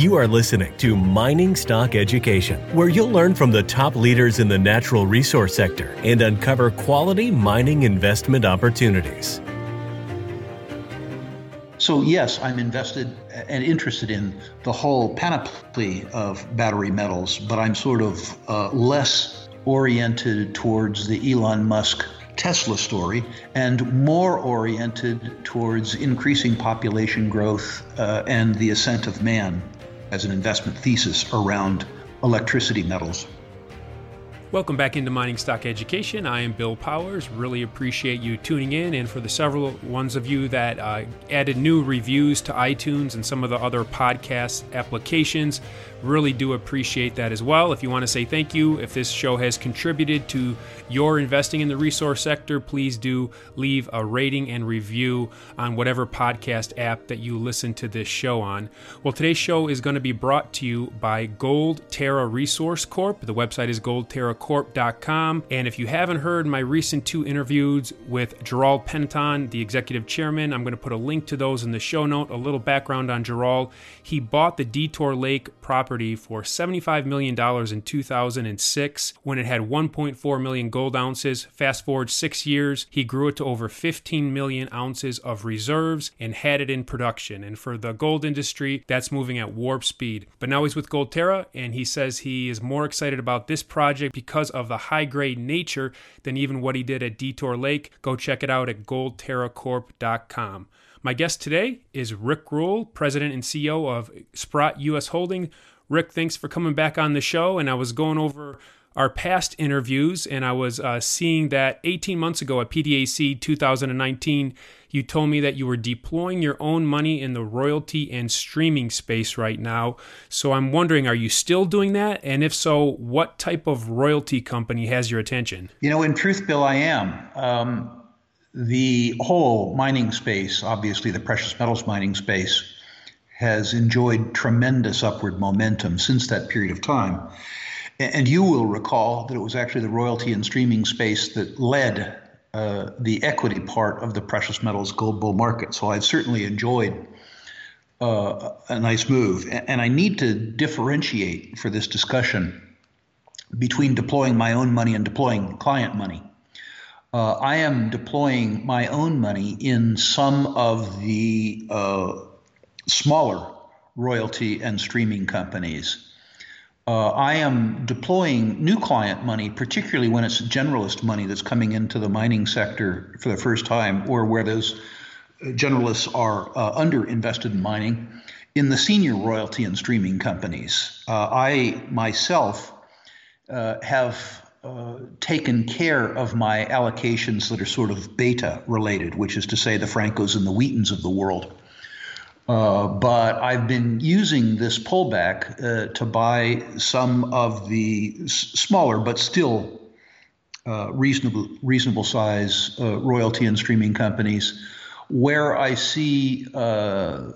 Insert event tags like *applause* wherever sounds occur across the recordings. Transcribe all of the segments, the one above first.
You are listening to Mining Stock Education, where you'll learn from the top leaders in the natural resource sector and uncover quality mining investment opportunities. So, yes, I'm invested and interested in the whole panoply of battery metals, but I'm sort of uh, less oriented towards the Elon Musk Tesla story and more oriented towards increasing population growth uh, and the ascent of man as an investment thesis around electricity metals. Welcome back into Mining Stock Education. I am Bill Powers. Really appreciate you tuning in, and for the several ones of you that uh, added new reviews to iTunes and some of the other podcast applications, really do appreciate that as well. If you want to say thank you, if this show has contributed to your investing in the resource sector, please do leave a rating and review on whatever podcast app that you listen to this show on. Well, today's show is going to be brought to you by Gold Terra Resource Corp. The website is goldterracorp.com. And if you haven't heard my recent two interviews with Gerald Panneton, the executive chairman, I'm going to put a link to those in the show note. A little background on Gerald. He bought the Detour Lake property for $75 million in 2006 when it had 1.4 million gold ounces. Fast forward six years, he grew it to over 15 million ounces of reserves and had it in production. And for the gold industry, that's moving at warp speed. But now he's with Goldterra, and he says he is more excited about this project because of the high grade nature than even what he did at Detour Lake. Go check it out at goldterracorp.com. My guest today is Rick Rule, President and CEO of Sprott US Holding. Rick, thanks for coming back on the show. And I was going over our past interviews, and I was uh, seeing that 18 months ago at PDAC 2019, you told me that you were deploying your own money in the royalty and streaming space right now. So I'm wondering, are you still doing that? And if so, what type of royalty company has your attention? You know, in truth, Bill, I am. Um, the whole mining space, obviously the precious metals mining space, has enjoyed tremendous upward momentum since that period of time. And you will recall that it was actually the royalty and streaming space that led uh, the equity part of the precious metals gold bull market. So I've certainly enjoyed uh, a nice move. And I need to differentiate for this discussion between deploying my own money and deploying client money. Uh, I am deploying my own money in some of the uh, smaller royalty and streaming companies. Uh, I am deploying new client money, particularly when it's generalist money that's coming into the mining sector for the first time, or where those generalists are uh, underinvested in mining, in the senior royalty and streaming companies. Uh, I myself uh, have uh, taken care of my allocations that are sort of beta related, which is to say the Francos and the Wheatons of the world. Uh, but I've been using this pullback uh, to buy some of the s- smaller but still uh, reasonable reasonable size uh, royalty and streaming companies, where I see I-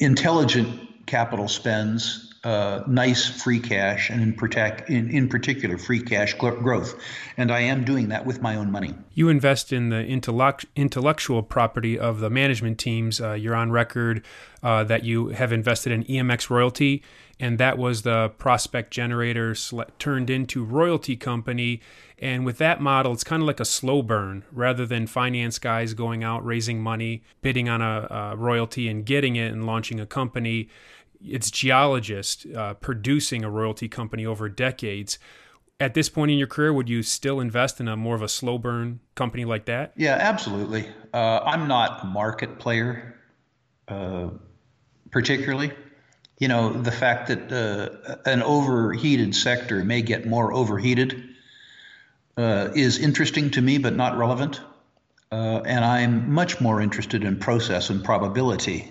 intelligent capital spends uh, nice free cash and in, protect, in, in particular free cash growth. And I am doing that with my own money. You invest in the intellect, intellectual property of the management teams. Uh, you're on record uh, that you have invested in EMX Royalty, and that was the prospect generator turned into royalty company. And with that model, it's kind of like a slow burn rather than finance guys going out raising money, bidding on a, a royalty and getting it and launching a company it's geologists uh, producing a royalty company over decades. At this point in your career, would you still invest in a more of a slow burn company like that? Yeah, absolutely. Uh, I'm not a market player, uh, particularly. You know, the fact that uh, an overheated sector may get more overheated uh, is interesting to me, but not relevant. Uh, and I'm much more interested in process and probability.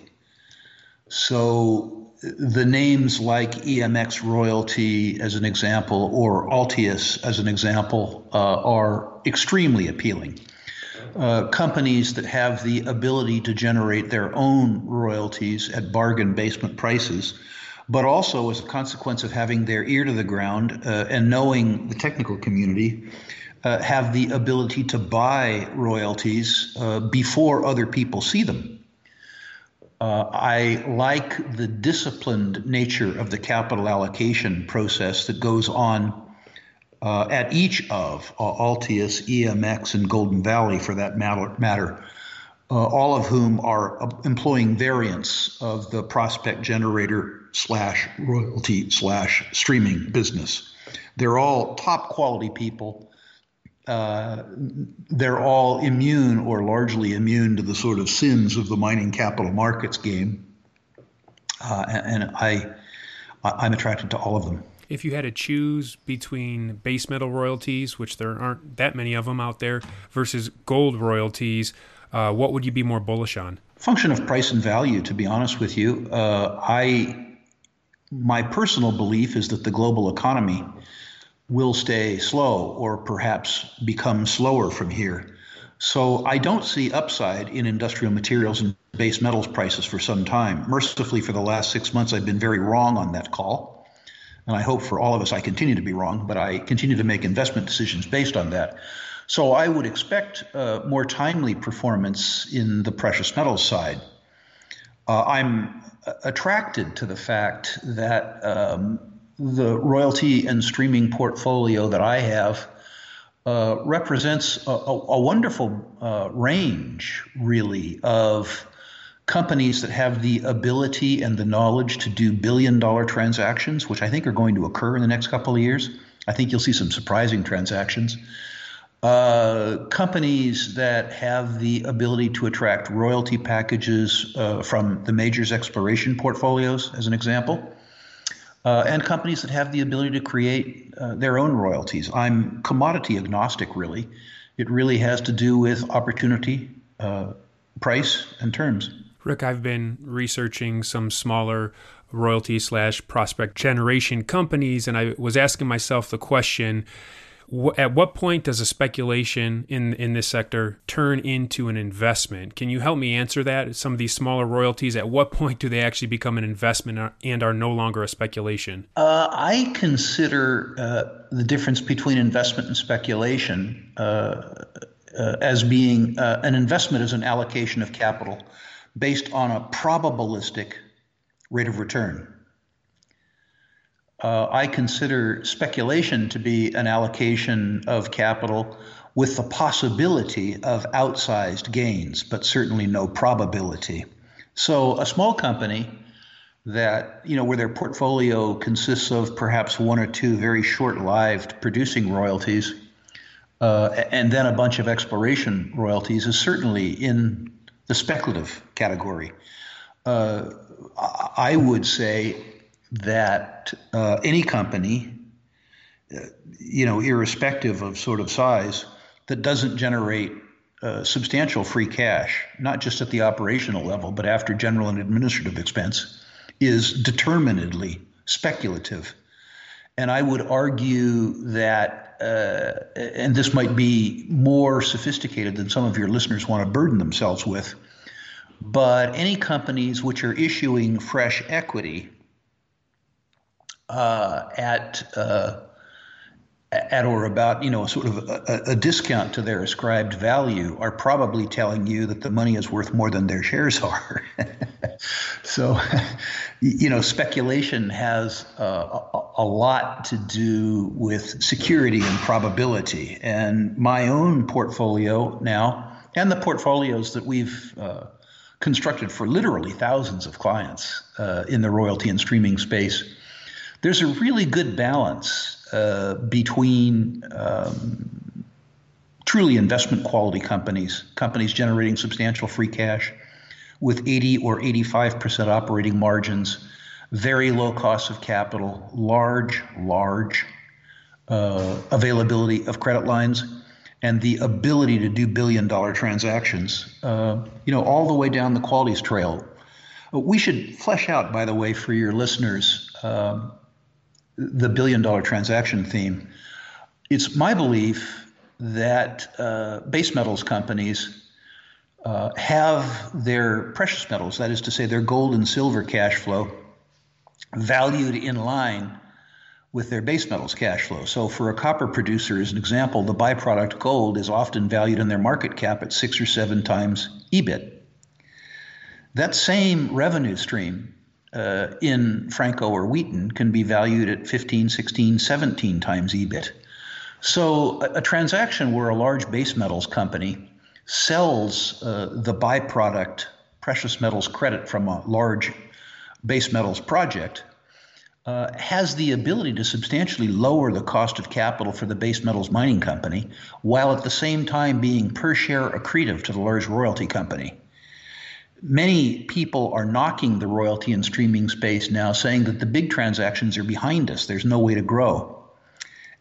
So the names like EMX Royalty, as an example, or Altius, as an example, uh, are extremely appealing. Uh, companies that have the ability to generate their own royalties at bargain basement prices, but also as a consequence of having their ear to the ground uh, and knowing the technical community, uh, have the ability to buy royalties uh, before other people see them Uh, I like the disciplined nature of the capital allocation process that goes on uh, at each of uh, Altius, EMX, and Golden Valley, for that matter, uh, all of whom are uh, employing variants of the prospect generator slash royalty slash streaming business. They're all top quality people. Uh, they're all immune or largely immune to the sort of sins of the mining capital markets game. Uh, and, and I, I'm attracted to all of them if you had to choose between base metal royalties, which there aren't that many of them out there, versus gold royalties, uh, what would you be more bullish on? Function of price and value, to be honest with you. Uh, I, my personal belief is that the global economy will stay slow or perhaps become slower from here. So I don't see upside in industrial materials and base metals prices for some time. Mercifully, for the last six months, I've been very wrong on that call. And I hope for all of us I continue to be wrong, but I continue to make investment decisions based on that. So I would expect uh, more timely performance in the precious metals side. Uh, I'm attracted to the fact that um, the royalty and streaming portfolio that I have uh, represents a, a, a wonderful uh, range, really, of companies that have the ability and the knowledge to do billion dollar transactions, which I think are going to occur in the next couple of years. I think you'll see some surprising transactions uh, companies that have the ability to attract royalty packages uh, from the majors' exploration portfolios, as an example, uh, and companies that have the ability to create uh, their own royalties. I'm commodity agnostic, really. It really has to do with opportunity, uh, price, and terms. Rick, I've been researching some smaller royalty slash prospect generation companies, and I was asking myself the question at what point does a speculation in in this sector turn into an investment? Can you help me answer that? Some of these smaller royalties, at what point do they actually become an investment and are no longer a speculation? Uh, I consider uh, the difference between investment and speculation uh, uh as being uh, an investment as an allocation of capital based on a probabilistic rate of return uh, I consider speculation to be an allocation of capital with the possibility of outsized gains, but certainly no probability. So a small company that you know where their portfolio consists of perhaps one or two very short-lived producing royalties, uh, and then a bunch of exploration royalties is certainly in the speculative category. Uh, I would say that uh, any company, uh, you know, irrespective of sort of size, that doesn't generate uh, substantial free cash, not just at the operational level, but after general and administrative expense, is determinedly speculative. And I would argue that, uh, and this might be more sophisticated than some of your listeners want to burden themselves with, but any companies which are issuing fresh equity uh, at uh, at or about you know sort of a, a, discount to their ascribed value are probably telling you that the money is worth more than their shares *laughs* are. so, you know, speculation has uh, a, lot to do with security and probability. And my own portfolio now, and the portfolios that we've uh, constructed for literally thousands of clients uh, in the royalty and streaming space there's a really good balance uh, between um, truly investment quality companies, companies generating substantial free cash with 80 or 85% operating margins, very low cost of capital, large, large uh, availability of credit lines, and the ability to do billion dollar transactions, uh, you know, all the way down the qualities trail. We should flesh out, by the way, for your listeners, um, the billion dollar transaction theme, it's my belief that uh, base metals companies uh, have their precious metals, that is to say, their gold and silver cash flow, valued in line with their base metals cash flow. So, for a copper producer, as an example, the byproduct gold is often valued in their market cap at six or seven times EBIT. That same revenue stream uh, in Franco or Wheaton can be valued at 15, 16, 17 times EBIT. So a, a transaction where a large base metals company sells uh, the byproduct precious metals credit from a large base metals project uh, has the ability to substantially lower the cost of capital for the base metals mining company while at the same time being per share accretive to the large royalty company. Many people are knocking the royalty and streaming space now, saying that the big transactions are behind us. There's no way to grow.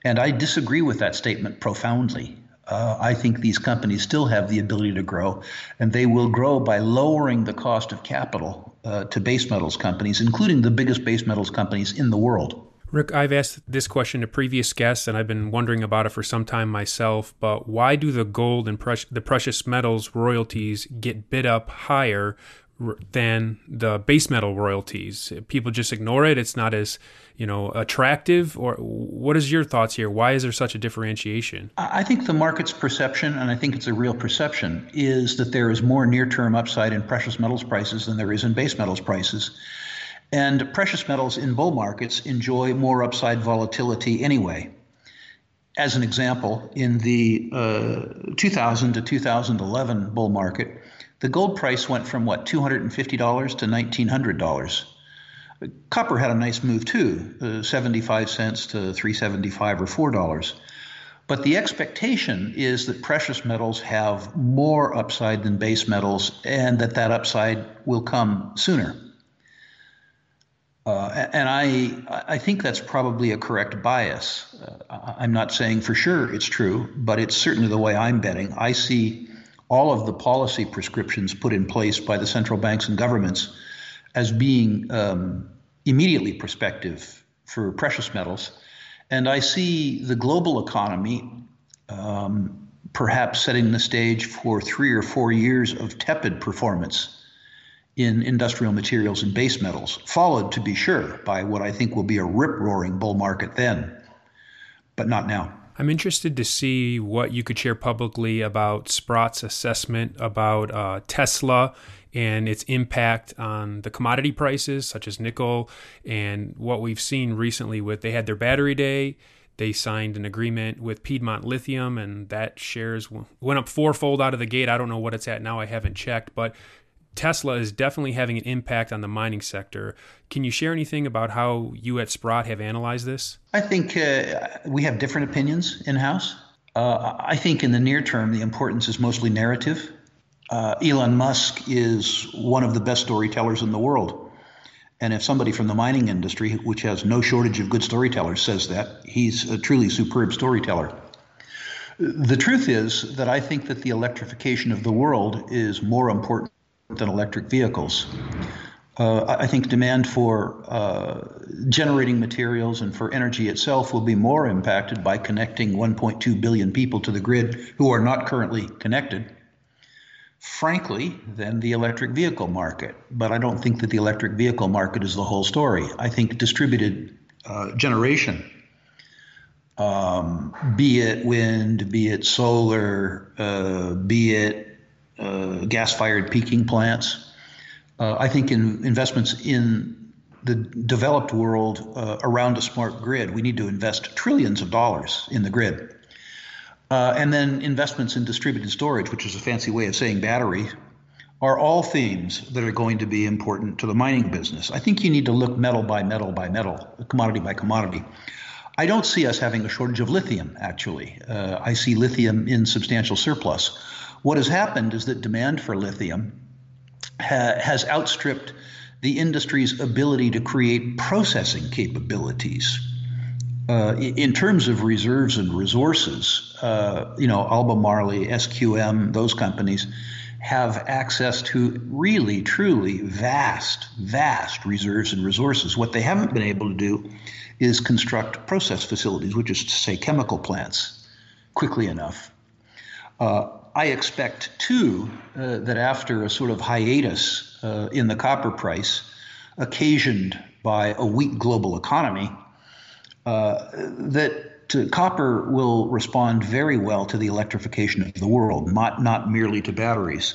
And I disagree with that statement profoundly. Uh, I think these companies still have the ability to grow, and they will grow by lowering the cost of capital uh, to base metals companies, including the biggest base metals companies in the world. Rick, I've asked this question to previous guests, and I've been wondering about it for some time myself. But why do the gold and the precious metals royalties get bid up higher than the base metal royalties? People just ignore it. It's not as you know attractive. Or what is your thoughts here? Why is there such a differentiation? I think the market's perception, and I think it's a real perception, is that there is more near-term upside in precious metals prices than there is in base metals prices. And precious metals in bull markets enjoy more upside volatility anyway. As an example, in the uh, 2000 to 2011 bull market, the gold price went from what, $250 to $1,900. Copper had a nice move too, uh, 75 cents to 375 or $4. But the expectation is that precious metals have more upside than base metals and that that upside will come sooner. Uh, and I, I think that's probably a correct bias. Uh, I'm not saying for sure it's true, but it's certainly the way I'm betting. I see all of the policy prescriptions put in place by the central banks and governments as being um, immediately prospective for precious metals. And I see the global economy um, perhaps setting the stage for three or four years of tepid performance in industrial materials and base metals, followed, to be sure, by what I think will be a rip roaring bull market then, but not now. I'm interested to see what you could share publicly about Sprott's assessment about uh, Tesla and its impact on the commodity prices, such as nickel, and what we've seen recently with they had their battery day. They signed an agreement with Piedmont Lithium, and that shares went up fourfold out of the gate. I don't know what it's at now. I haven't checked, but Tesla is definitely having an impact on the mining sector. Can you share anything about how you at Sprott have analyzed this? I think uh, we have different opinions in house. Uh, I think in the near term, the importance is mostly narrative. Uh, Elon Musk is one of the best storytellers in the world. And if somebody from the mining industry, which has no shortage of good storytellers, says that, he's a truly superb storyteller. The truth is that I think that the electrification of the world is more important than electric vehicles. Uh, I think demand for uh, generating materials and for energy itself will be more impacted by connecting 1.2 billion people to the grid who are not currently connected, frankly, than the electric vehicle market. But I don't think that the electric vehicle market is the whole story. I think distributed uh, generation, um, be it wind, be it solar, uh, be it uh, gas-fired peaking plants. Uh, I think in investments in the developed world uh, around a smart grid, we need to invest trillions of dollars in the grid. Uh, and then investments in distributed storage, which is a fancy way of saying battery, are all themes that are going to be important to the mining business. I think you need to look metal by metal by metal, commodity by commodity. I don't see us having a shortage of lithium, actually. Uh, I see lithium in substantial surplus. What has happened is that demand for lithium ha- has outstripped the industry's ability to create processing capabilities. Uh, in terms of reserves and resources, uh, you know, Albemarle, SQM, those companies have access to really, truly vast, vast reserves and resources. What they haven't been able to do is construct process facilities, which is to say chemical plants, quickly enough. Uh, I expect, too, uh, that after a sort of hiatus uh, in the copper price, occasioned by a weak global economy, uh, that copper will respond very well to the electrification of the world, not, not merely to batteries.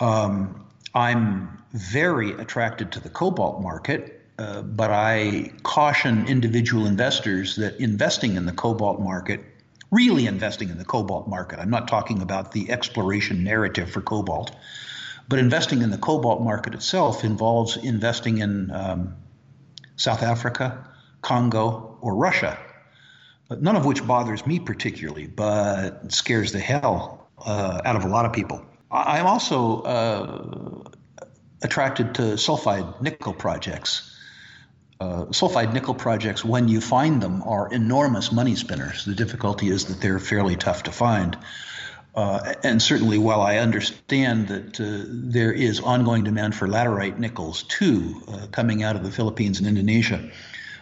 Um, I'm very attracted to the cobalt market, uh, but I caution individual investors that investing in the cobalt market, really investing in the cobalt market, I'm not talking about the exploration narrative for cobalt, but investing in the cobalt market itself involves investing in um, South Africa, Congo, or Russia, none of which bothers me particularly, but scares the hell uh, out of a lot of people. I'm also uh, attracted to sulfide nickel projects. Uh, sulfide nickel projects, when you find them, are enormous money spinners. The difficulty is that they're fairly tough to find. Uh, and certainly, while I understand that uh, there is ongoing demand for laterite nickels too, uh, coming out of the Philippines and Indonesia,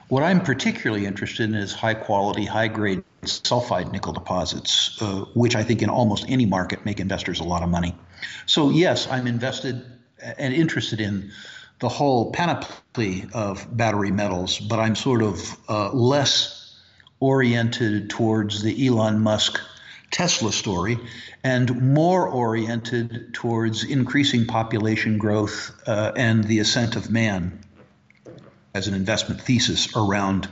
what I'm particularly interested in is high quality, high grade sulfide nickel deposits, uh, which I think in almost any market make investors a lot of money. So, yes, I'm invested and interested in the whole panoply of battery metals, but I'm sort of uh, less oriented towards the Elon Musk Tesla story and more oriented towards increasing population growth uh, and the ascent of man as an investment thesis around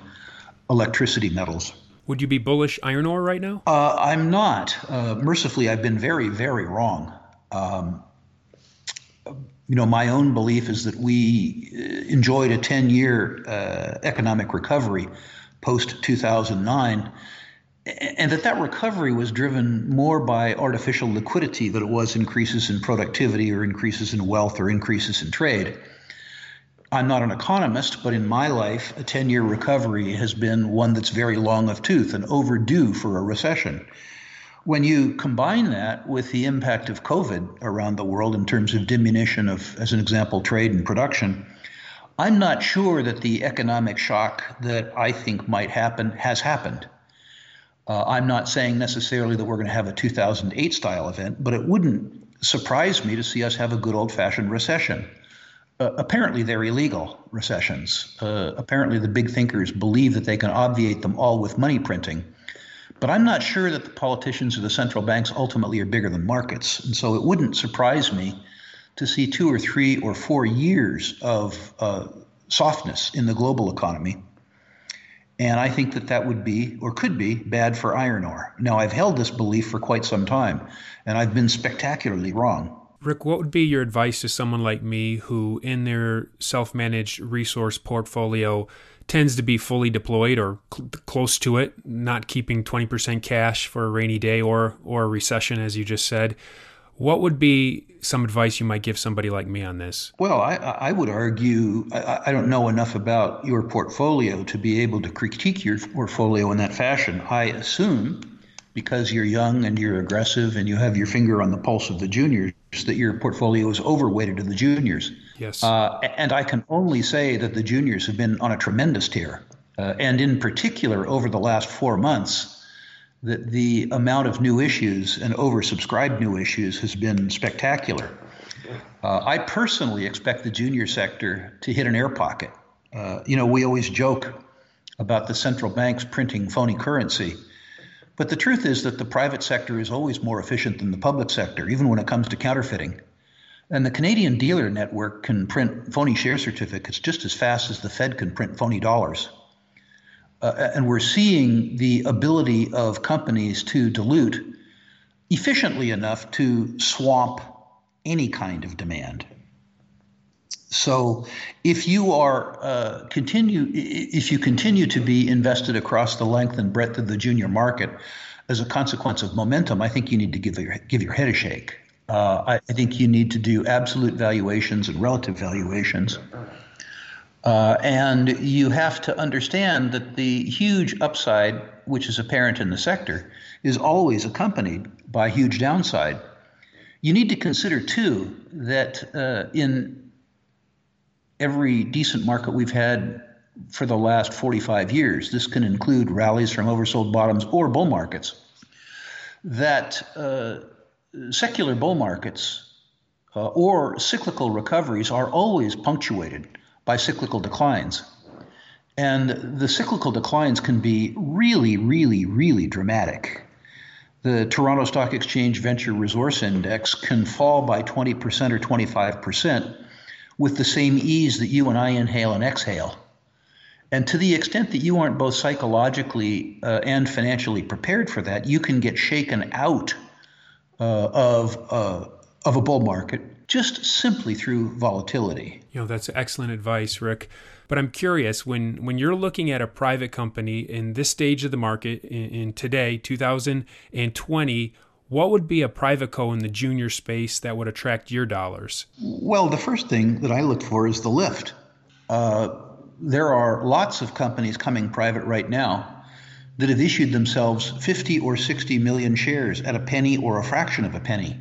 electricity metals. Would you be bullish iron ore right now? Uh, I'm not. Uh, mercifully, I've been very, very wrong. Um, you know, my own belief is that we uh, enjoyed a 10 year uh, economic recovery post 2009 and that that recovery was driven more by artificial liquidity than it was increases in productivity or increases in wealth or increases in trade. I'm not an economist, but in my life, a 10 year recovery has been one that's very long of tooth and overdue for a recession. When you combine that with the impact of COVID around the world in terms of diminution of, as an example, trade and production, I'm not sure that the economic shock that I think might happen has happened. Uh, I'm not saying necessarily that we're going to have a 2008 style event, but it wouldn't surprise me to see us have a good old fashioned recession uh, apparently they're illegal recessions. Uh, apparently, the big thinkers believe that they can obviate them all with money printing. But I'm not sure that the politicians or the central banks ultimately are bigger than markets. And so it wouldn't surprise me to see two or three or four years of uh, softness in the global economy. And I think that that would be, or could be, bad for iron ore. Now, I've held this belief for quite some time, and I've been spectacularly wrong. Rick, what would be your advice to someone like me who, in their self managed resource portfolio, tends to be fully deployed or cl- close to it, not keeping 20% cash for a rainy day or, or a recession, as you just said? What would be some advice you might give somebody like me on this? Well, I, I would argue I, I, don't know enough about your portfolio to be able to critique your portfolio in that fashion. I assume because you're young and you're aggressive and you have your finger on the pulse of the juniors that your portfolio is overweighted to the juniors. Yes. Uh, and I can only say that the juniors have been on a tremendous tear. Uh, and in particular, over the last four months, that the amount of new issues and oversubscribed new issues has been spectacular. Uh, I personally expect the junior sector to hit an air pocket. Uh, you know, we always joke about the central banks printing phony currency. But the truth is that the private sector is always more efficient than the public sector, even when it comes to counterfeiting. And the Canadian dealer network can print phony share certificates just as fast as the Fed can print phony dollars. Uh, and we're seeing the ability of companies to dilute efficiently enough to swamp any kind of demand. So, if you are uh, continue, if you continue to be invested across the length and breadth of the junior market, as a consequence of momentum, I think you need to give your give your head a shake. Uh, I, I, think you need to do absolute valuations and relative valuations. Uh, and you have to understand that the huge upside, which is apparent in the sector, is always accompanied by huge downside. You need to consider, too, that uh, in every decent market we've had for the last 45 years, this can include rallies from oversold bottoms or bull markets, that uh, secular bull markets uh, or cyclical recoveries are always punctuated by cyclical declines. And the cyclical declines can be really, really, really dramatic. the Toronto Stock Exchange Venture Resource Index can fall by 20% or 25% with the same ease that you and I inhale and exhale. And to the extent that you aren't both psychologically uh, and financially prepared for that, you can get shaken out uh, of, uh, of a bull market just simply through volatility. You know, that's excellent advice, Rick. But I'm curious when when you're looking at a private company in this stage of the market in, in today, 2020, what would be a private co in the junior space that would attract your dollars? Well, the first thing that I look for is the lift. Uh, there are lots of companies coming private right now that have issued themselves 50 or 60 million shares at a penny or a fraction of a penny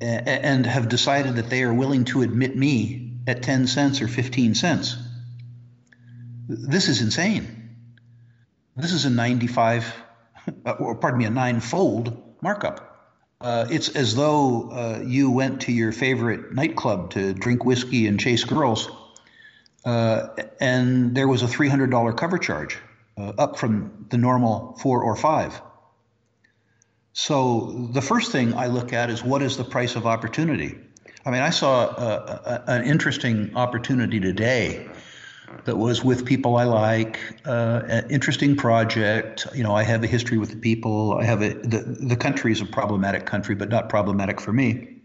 and have decided that they are willing to admit me at 10 cents or 15 cents. This is insane. This is a 95, or pardon me, a nine-fold markup. Uh, it's as though uh, you went to your favorite nightclub to drink whiskey and chase girls, uh, and there was a $300 cover charge, uh, up from the normal four or five. So the first thing I look at is what is the price of opportunity? I mean, I saw a, a, an interesting opportunity today that was with people I like, uh, an interesting project. You know, I have a history with the people. I have a the the country is a problematic country, but not problematic for me.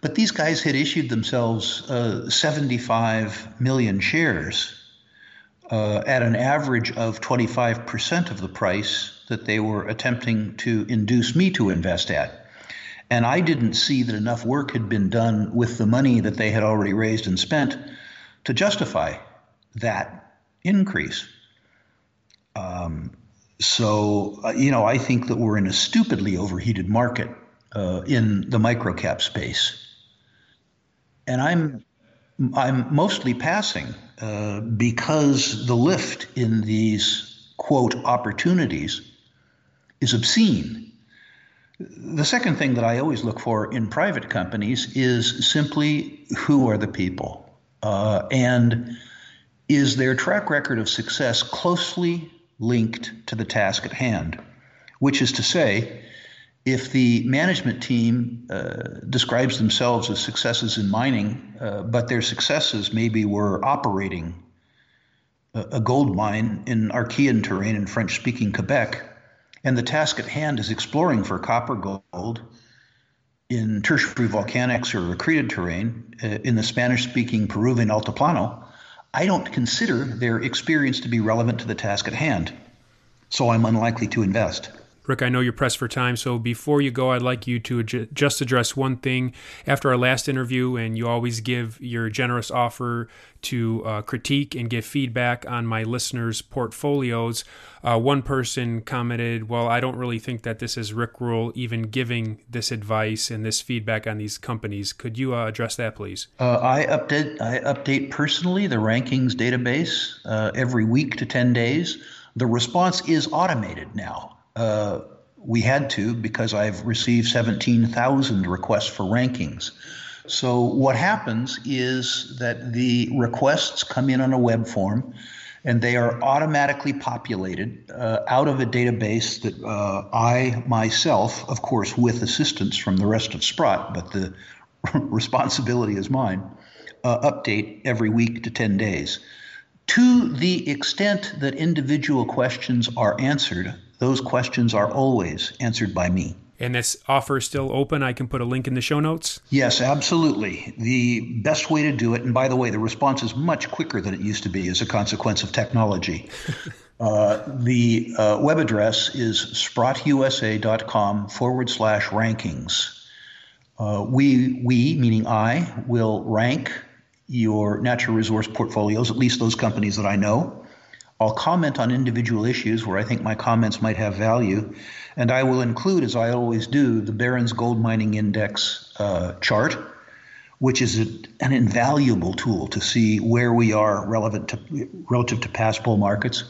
But these guys had issued themselves uh, 75 million shares uh, at an average of 25% of the price that they were attempting to induce me to invest at. And I didn't see that enough work had been done with the money that they had already raised and spent to justify that increase. Um, so, uh, you know, I think that we're in a stupidly overheated market uh, in the microcap space. And I'm I'm mostly passing uh, because the lift in these quote opportunities is obscene. The second thing that I always look for in private companies is simply who are the people? Uh, and is their track record of success closely linked to the task at hand? Which is to say, if the management team uh, describes themselves as successes in mining, uh, but their successes maybe were operating a, a gold mine in Archean terrain in French speaking Quebec, and the task at hand is exploring for copper gold in tertiary volcanics or accreted terrain uh, in the Spanish speaking Peruvian Altiplano, I don't consider their experience to be relevant to the task at hand. So I'm unlikely to invest. Rick, I know you're pressed for time, so before you go, I'd like you to just address one thing. After our last interview, and you always give your generous offer to uh, critique and give feedback on my listeners' portfolios, uh, one person commented, Well, I don't really think that this is Rick Rule even giving this advice and this feedback on these companies. Could you uh, address that, please? Uh, I update I update personally the rankings database uh, every week to 10 days. The response is automated now. Uh, we had to because I've received 17,000 requests for rankings. So what happens is that the requests come in on a web form and they are automatically populated uh, out of a database that uh, I myself, of course, with assistance from the rest of Sprott, but the *laughs* responsibility is mine, uh, update every week to 10 days. To the extent that individual questions are answered, those questions are always answered by me. And this offer is still open. I can put a link in the show notes. Yes, absolutely. The best way to do it, and by the way, the response is much quicker than it used to be as a consequence of technology. *laughs* uh, the uh, web address is sprottusa.com forward slash rankings. Uh, we, we, meaning I, will rank your natural resource portfolios, at least those companies that I know. I'll comment on individual issues where I think my comments might have value, and I will include, as I always do, the Barron's Gold Mining Index uh, chart, which is a, an invaluable tool to see where we are relevant to, relative to past bull markets,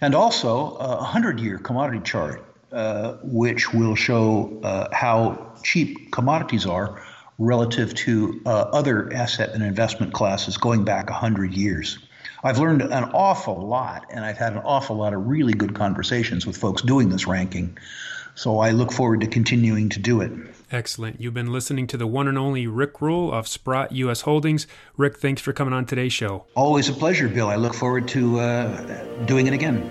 and also a 100 year commodity chart, uh, which will show uh, how cheap commodities are relative to uh, other asset and investment classes going back 100 years. I've learned an awful lot, and I've had an awful lot of really good conversations with folks doing this ranking. So I look forward to continuing to do it. Excellent. You've been listening to the one and only Rick Rule of Sprott U.S. Holdings. Rick, thanks for coming on today's show. Always a pleasure, Bill. I look forward to uh, doing it again.